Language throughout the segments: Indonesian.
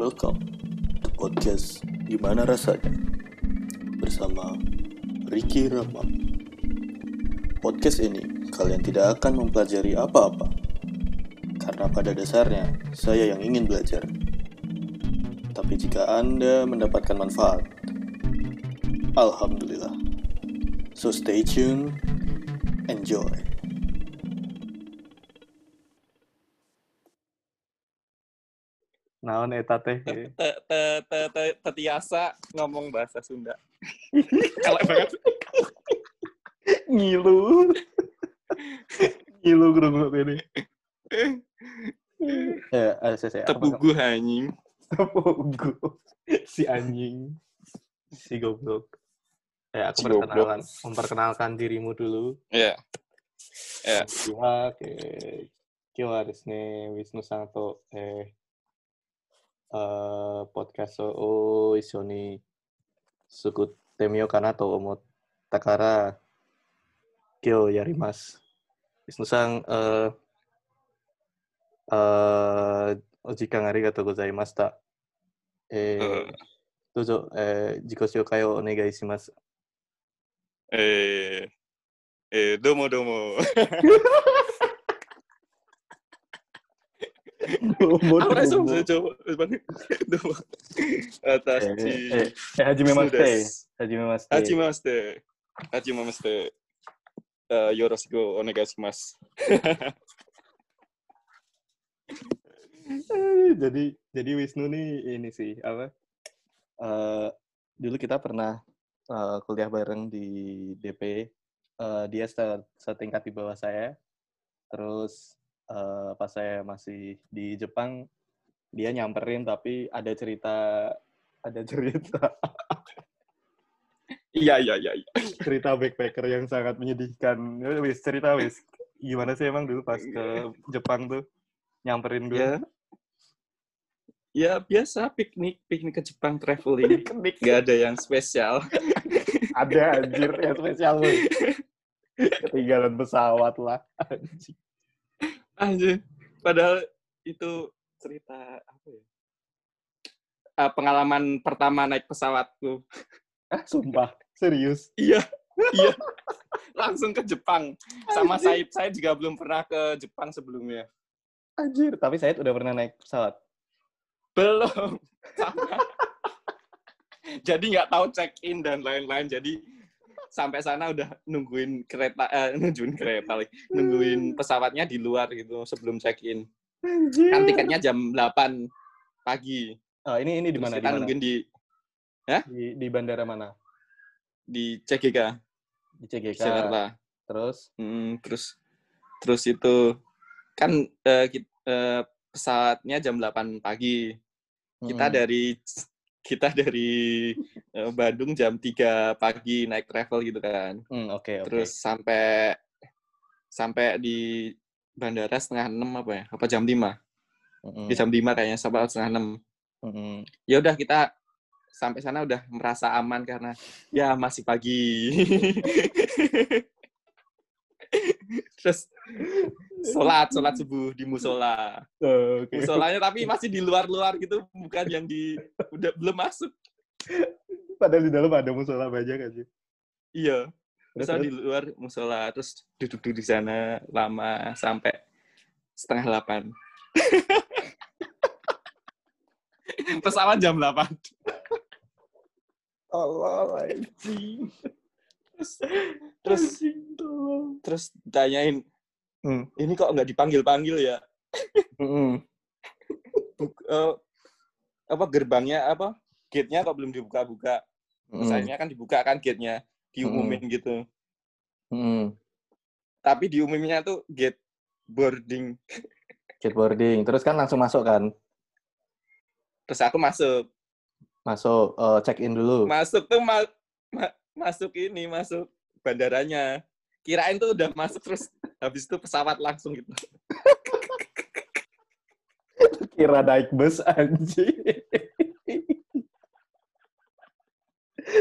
Welcome to podcast Gimana Rasanya bersama Ricky Rama. Podcast ini kalian tidak akan mempelajari apa-apa karena pada dasarnya saya yang ingin belajar. Tapi jika Anda mendapatkan manfaat, Alhamdulillah. So stay tuned, enjoy. Naon eta teh? te te te te tetiasa ngomong bahasa Sunda. Kalau banget. Ngilu. Ngilu kerungu ini. Ya, eh, saya, saya. Tepuguh anjing. Tepugu. Si anjing. Si goblok. Ya, aku Si goblok. perkenalan, memperkenalkan dirimu dulu. Ya. Ya. Eh, Kiwa desne Wisnu Santo, eh, あポッドキャストを一緒に作ってみようかなと思ったから、今日やります。石野さん、ああお時間ありがとうございました。えー、うん、どうぞ、えー、自己紹介をお願いします。えー、えー、どうもどうも。umur apa sih umur coba Agora são do Watashi. Eh, é, eh, hajime eh, haji Hajime maste. haji maste. Hajime maste. go onegas mas jadi jadi Wisnu nih ini sih apa? Uh, dulu kita pernah uh, kuliah bareng di DP. Uh, dia setingkat di bawah saya. Terus eh, pas saya masih di Jepang, dia nyamperin tapi ada cerita ada cerita Iya iya iya. iya. cerita backpacker yang sangat menyedihkan. Ya, Wis cerita wis. Gimana sih emang dulu pas ke Jepang tuh nyamperin gue? Ya. Ya biasa piknik piknik ke Jepang traveling. Piknik. Gak ada yang spesial. Ada anjir yang spesial woi. Ketinggalan pesawat lah. Anjir. Anjir. Padahal itu cerita apa ya? Ah, pengalaman pertama naik pesawatku. Ah, sumpah, serius. Iya, iya. Langsung ke Jepang. Sama Said, saya juga belum pernah ke Jepang sebelumnya. Anjir, tapi saya udah pernah naik pesawat. Belum. Sama. Jadi nggak tahu check in dan lain-lain. Jadi sampai sana udah nungguin kereta, eh, nungguin kereta lagi. Nungguin pesawatnya di luar gitu sebelum check in. Anjir. Kan tiketnya jam 8 pagi. Oh, ini ini di mana? Di kita mana? nungguin di Di, di bandara mana? di CGK Di CGK. Jakarta. Terus Hmm, terus terus itu kan eh, kit- eh, pesawatnya jam 8 pagi. Kita mm, dari kita dari eh, Bandung jam 3 pagi naik travel gitu kan. oke oke. Terus sampai sampai di bandara setengah enam apa ya? Apa jam 5? Mm, Di jam 5 kayaknya sampai setengah enam. mm, Ya udah kita sampai sana udah merasa aman karena ya masih pagi. Terus sholat, sholat subuh di musola. Oh, Oke. Musolanya tapi masih di luar-luar gitu, bukan yang di udah belum masuk. Padahal di dalam ada musola banyak aja. Iya. Terus, Terus di luar musola, terus duduk di sana lama sampai setengah delapan. Pesawat jam 8. Allah anjing. Terus terus terus tanyain, Hmm. ini kok nggak dipanggil-panggil ya? Mm-mm. Buk- eh, apa gerbangnya apa? Gate-nya kok belum dibuka-buka? Misalnya kan dibuka kan gate-nya, diumumin gitu. Mm-mm. Tapi diumuminnya tuh gate boarding. Skateboarding. Terus kan langsung masuk kan? Terus aku masuk. Masuk, eh, check in dulu. Masuk tuh ma- ma- masuk ini, masuk bandaranya. Kirain tuh udah masuk terus habis itu pesawat langsung gitu. Kira naik bus anjing.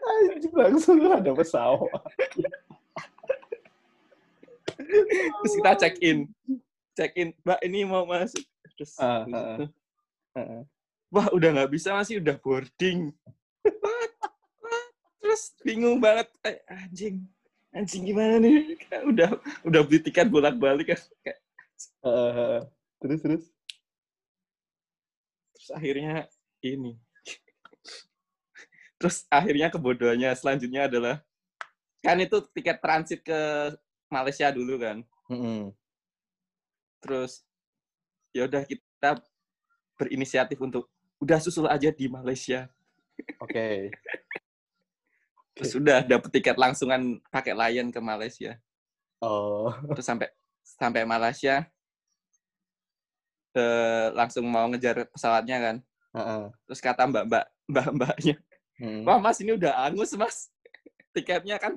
Anjing langsung ada pesawat. Terus kita check in. Check in, Mbak ini mau masuk. Terus ah, itu, Heeh. wah udah nggak bisa masih udah boarding terus bingung banget eh, anjing anjing gimana nih udah udah beli tiket bolak balik kan Eh, terus terus. terus akhirnya ini terus akhirnya kebodohannya selanjutnya adalah kan itu tiket transit ke Malaysia dulu kan Mm-mm. terus ya udah kita berinisiatif untuk udah susul aja di Malaysia Oke. Terus udah dapet tiket langsungan pakai Lion ke Malaysia Oh. terus sampai sampai Malaysia eh, langsung mau ngejar pesawatnya kan Heeh. terus kata mbak mbak mbak mbaknya Mm. wah mas ini udah angus mas tiketnya kan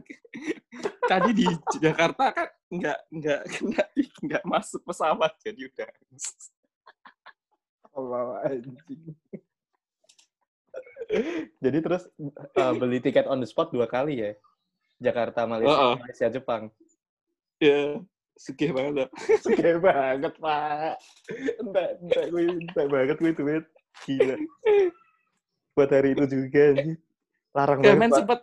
tadi di Jakarta kan nggak nggak nggak nggak masuk pesawat jadi udah. Allah anjing. Jadi terus eh, beli tiket on the spot dua kali ya? Jakarta, Malaysia, Oh, oh. Malaysia, Jepang. ya sugih banget loh. Oke banget, Pak. Enggak, enggak, gue, enggak banget gue itu, Bet. Gila. Buat hari itu juga, anjing. Larang ya banget, Pak. sempet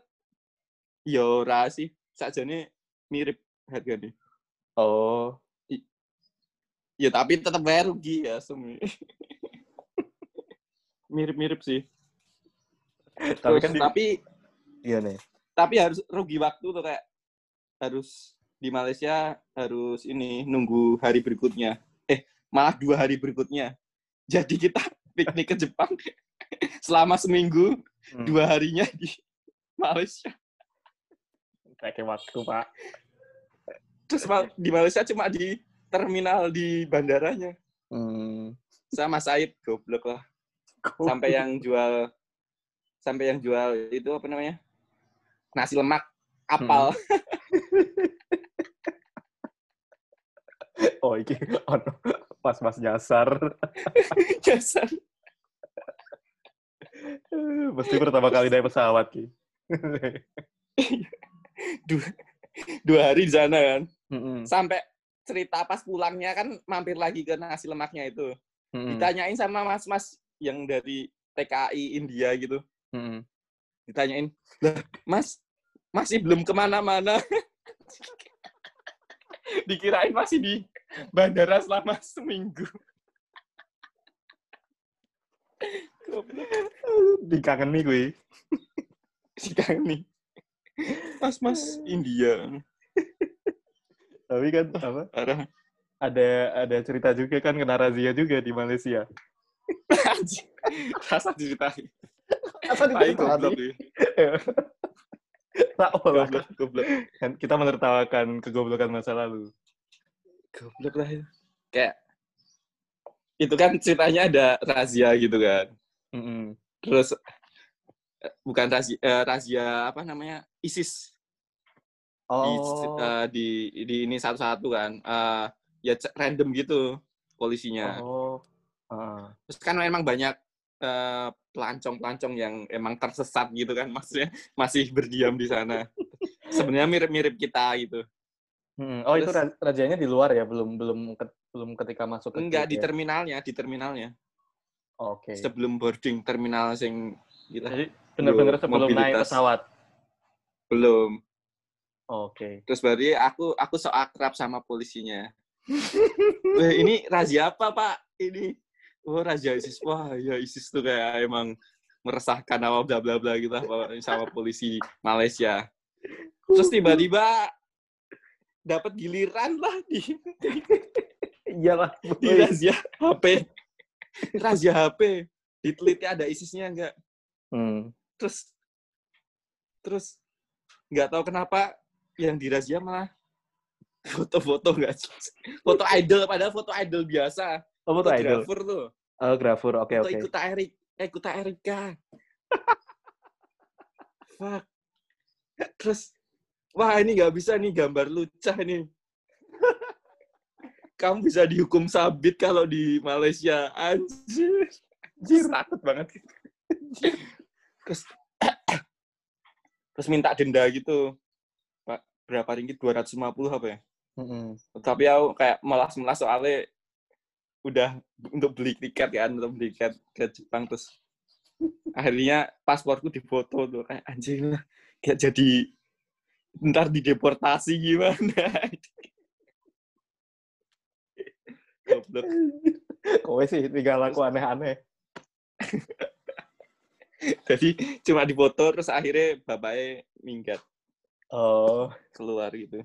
yo ora sih sakjane mirip harganya Oh, ya tapi tetap bayar rugi ya semi mirip-mirip sih tapi kan di, tapi iya nih. tapi harus rugi waktu tuh kayak harus di Malaysia harus ini nunggu hari berikutnya eh malah dua hari berikutnya jadi kita piknik ke Jepang selama seminggu Hmm. dua harinya di Malaysia Pakai waktu, Pak. terus di Malaysia cuma di terminal di bandaranya Hmm. sama Said goblok lah sampai yang jual sampai yang jual itu apa namanya nasi lemak apal Oh, iki ono pas-pas nyasar. Jasar. Mesti pertama kali naik pesawat, Ki. dua, dua hari di sana kan Mm-mm. sampai cerita pas pulangnya kan mampir lagi ke nasi lemaknya itu Mm-mm. ditanyain sama mas-mas yang dari TKI India gitu Mm-mm. ditanyain lah mas masih belum ke mana-mana dikirain masih di bandara selama seminggu Goblok. Dikangeni gue. nih mas-mas India Tapi kan apa? parah Ada ada cerita juga kan kena razia juga di Malaysia. Rasa diceritain Apa tai goblok nih. Tak goblok goblok Kan kita menertawakan kegoblokan masa lalu. goblok lah itu. kayak itu kan ceritanya ada razia gitu kan Mm-mm. terus eh, bukan razia eh, razia apa namanya ISIS di, Oh. eh, di di ini satu-satu kan Eh, ya random gitu polisinya Oh. Ah. terus kan memang banyak eh, pelancong-pelancong yang emang tersesat gitu kan maksudnya masih berdiam di sana sebenarnya mirip-mirip kita gitu Mm-mm. Oh itu Terus- ra- razzianya di luar ya, belum belum ke- belum ketika masuk ke enggak di ya? terminalnya di terminalnya Oh, Oke. sebelum boarding terminal sing gila Jadi benar-benar sebelum naik mobilitas. pesawat. belum Oke. terus baru aku aku so akrab sama polisinya Weh, ini razia apa pak ini oh razia ISIS. Wah ya ISIS tuh kayak emang meresahkan apa bla bla bla gitu sama polisi Malaysia. Terus tiba-tiba dapat giliran lah di Iyalah. di razia HP razia HP diteliti ada ISISnya enggak? Hmm. terus terus nggak tahu kenapa yang dirazia malah foto-foto nggak foto idol padahal foto idol biasa Oh, foto idol. fotografer tuh. Oh, grafur. Oke, foto oke. ikut Erik. Eh, ikut Erika. Fuck. Terus wah ini nggak bisa nih gambar lucah nih. Kamu bisa dihukum sabit kalau di Malaysia. Anjir. Anjir. Takut banget. Terus terus minta denda gitu. Pak berapa ringgit? 250 apa ya? Mm-mm. tapi aku kayak melas-melas soalnya udah untuk beli tiket kan untuk beli tiket ke Jepang terus akhirnya pasporku difoto tuh kayak anjing lah kayak jadi ntar dideportasi gimana? Goblok. Kowe sih tinggal laku aneh-aneh. jadi cuma difoto terus akhirnya bapaknya minggat. Oh, keluar gitu.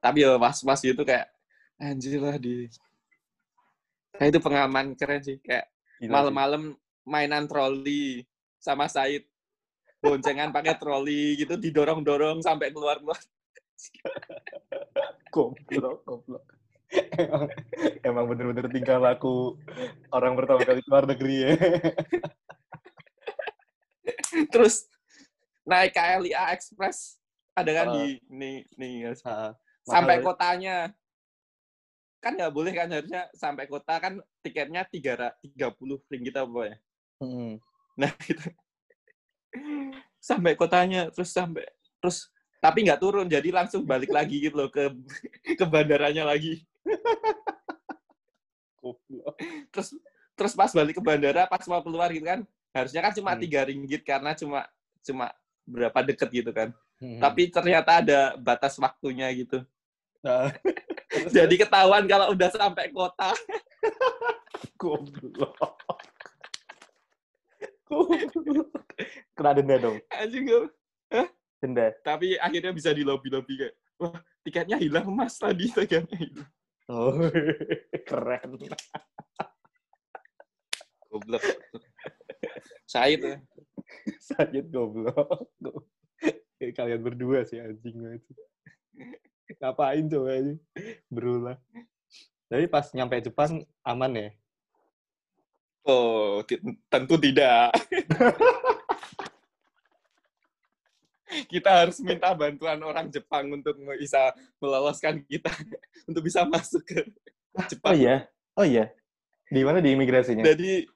Tapi ya was-was gitu kayak anjir lah di nah, itu pengalaman keren sih kayak malam-malam mainan troli sama Said boncengan pakai troli gitu didorong-dorong sampai keluar-keluar goblok, goblok. Emang, emang bener-bener tinggal laku orang pertama kali keluar negeri ya. terus naik KLIA Express ada kan Ah. di nih nih. Ah, sampai kotanya kan nggak boleh kan harusnya sampai kota kan tiketnya tiga tiga puluh ringgit apa ya? Hmm. nah itu sampai kotanya terus sampai terus tapi nggak turun jadi langsung balik lagi gitu loh ke ke bandaranya lagi. Terus terus pas balik ke bandara pas mau keluar gitu kan harusnya kan cuma Hmm. tiga ringgit karena cuma cuma berapa deket gitu kan. Hmm. tapi ternyata ada batas waktunya gitu. Nah, jadi ketahuan kalau udah sampai kota goblok. Kena denda dong. anjing gue Denda. tapi akhirnya bisa di lobby lobby kayak wah tiketnya hilang mas tadi tiketnya hilang Oh, keren. goblok saya itu Sakit goblok. Kalian berdua sih anjing banget. Ngapain coba ini? Berulah. Tapi pas nyampe Jepang aman ya? oh tentu tidak kita harus minta bantuan orang Jepang untuk bisa meloloskan kita untuk bisa masuk ke Oh Jepang iya? Oh iya? Di mana di imigrasinya? jadi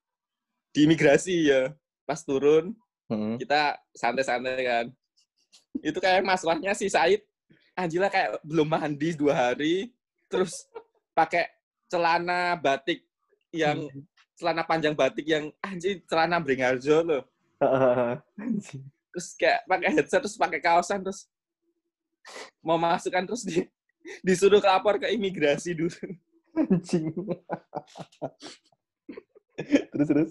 di imigrasi ya pas turun Hmm. kita santai-santai kan. Itu kayak masalahnya si Said Anjila kayak belum mandi dua hari, terus pakai celana batik yang celana panjang batik yang anjir celana Bringarjo loh. Anjing. Terus kayak pakai headset terus pakai kaosan terus mau masukkan terus di, disuruh lapor ke imigrasi dulu. Anjing. terus terus.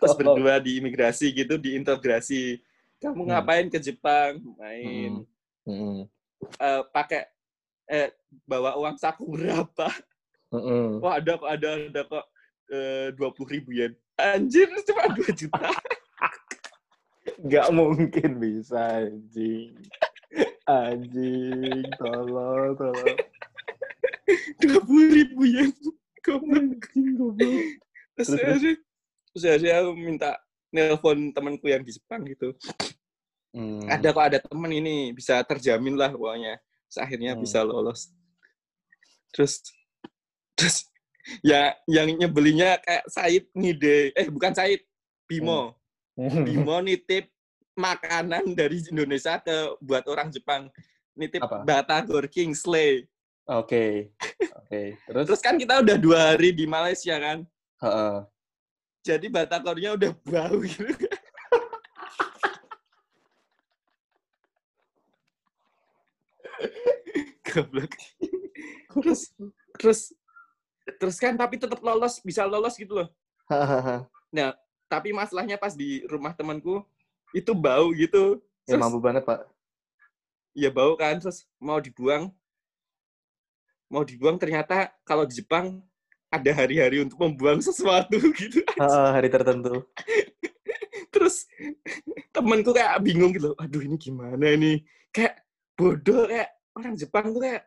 Terus Oh. berdua di imigrasi gitu diintegrasi. Kamu Hmm. ngapain ke Jepang? Main. Hmm. Eh, pakai eh, bawa uang saku berapa? Hmm. Wah ada kok ada ada kok dua puluh ribu yen. Anjir cuma dua juta. Gak mungkin bisa anjing. Anjing, tolong, tolong. Dua puluh ribu yen. Goblok. Anjing, goblok. Terus Terus, akhirnya terus akhirnya aku minta nelpon temanku yang di Jepang gitu. Hmm. Ada kok ada teman ini bisa terjamin lah pokoknya. Terus akhirnya Hmm. bisa lolos. Terus terus ya yang nyebelinya kayak Said ngide eh bukan Said Bimo. Hmm. Bimo nitip makanan dari Indonesia ke buat orang Jepang. Nitip Apa? Batagor Kingsley. Oke. Oke. Terus? Terus kan kita udah dua hari di Malaysia kan. Heeh. Jadi Batagornya udah bau gitu. Goblok. Terus, terus, terus kan tapi tetap lolos, bisa lolos gitu loh. Nah, tapi masalahnya pas di rumah temanku, itu bau gitu. ya Terus, mampu banget, Pak. ya bau kan terus mau dibuang mau dibuang ternyata kalau di Jepang ada hari-hari untuk membuang sesuatu gitu Heeh, hari tertentu. terus temanku kayak bingung gitu aduh ini gimana nih kayak bodoh kayak orang Jepang tuh kayak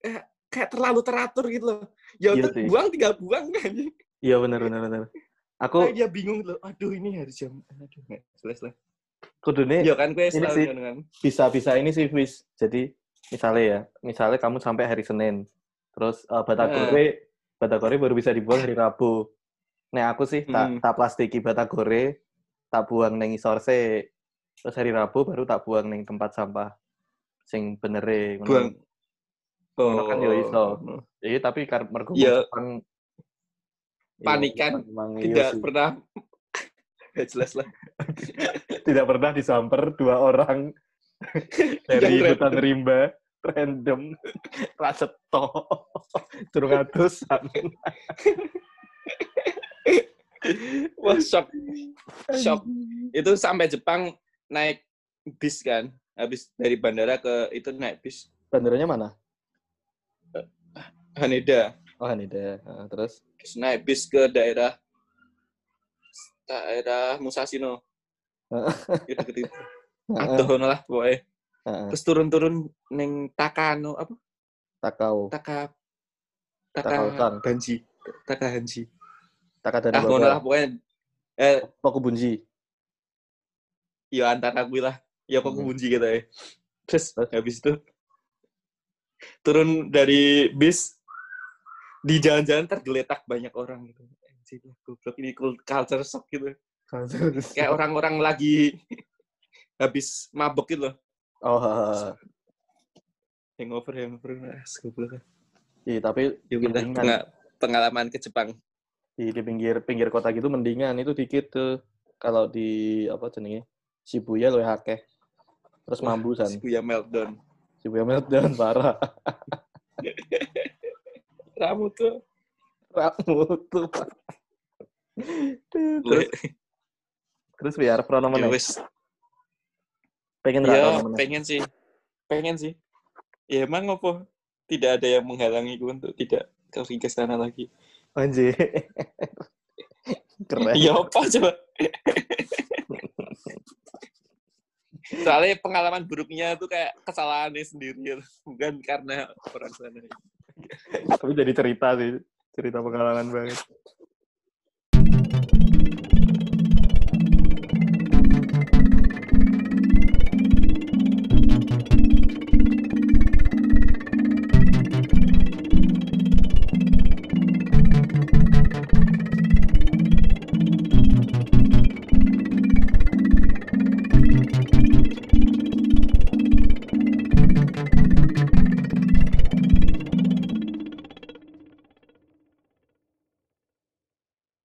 kayak, kayak terlalu teratur gitu loh ya Iya udah sih. buang tinggal buang kan Iya benar benar benar. Aku kayak dia bingung gitu aduh ini harus jam aduh nggak jelas lah kudune ya kan gue ini selalu sih. kan bisa bisa ini sih Fis. Jadi misalnya ya, misalnya kamu sampai hari Senin, terus uh, batagore batagore baru bisa dibuang hari Rabu. Nah aku sih tak Hmm. tak plastiki batagore, tak buang neng isor se. Terus hari Rabu baru tak buang neng tempat sampah sing bener e, ngono. buang Ngono kan yo iso. Iya, tapi karena mergo Ya. Jepang iya, Panikan, emang iya Tidak sih. pernah jelas lah. tidak pernah disamper dua orang dari hutan rimba random raseto turun atusan Wah, shock. Shock. Itu sampai Jepang naik bis kan. Habis dari bandara ke itu naik bis. bandaranya mana Haneda. oh Haneda Ah, terus Terus naik bis ke daerah daerah Musashino. Ya deket itu. Aduh, lah pokoknya. Heeh, Terus turun-turun neng Takano apa? takau Taka. Taka Hanji. Taka Hanji. takadani Ah, ngono lah pokoknya. Eh, Pokubunji ya antara gue lah. Ya kok kunci gitu ya. Terus Terus? habis itu turun dari bis di jalan-jalan tergeletak banyak orang gitu. Anjir, goblok ini cul- culture shock gitu. Kayak orang-orang lagi habis mabok gitu loh. oh heeh. Hangover, hangover. Ah, goblok. iya tapi Ya udah, mendingan penga- pengalaman ke Jepang. di, di pinggir pinggir kota gitu mendingan itu dikit tuh kalau di apa jenenge Shibuya loh akeh terus Wah, mambusan Shibuya meltdown. Shibuya meltdown parah Kamu tuh. ramu tuh terus terus biar Ya mana wis. pengen Ya, pengen sih. Pengen sih. Ya emang apa? Tidak ada yang menghalangiku untuk tidak pergi ke sana lagi. anjir keren Ya apa coba? Soalnya pengalaman buruknya itu kayak kesalahannya sendiri, bukan karena orang sana. tapi jadi cerita sih cerita pengalaman banget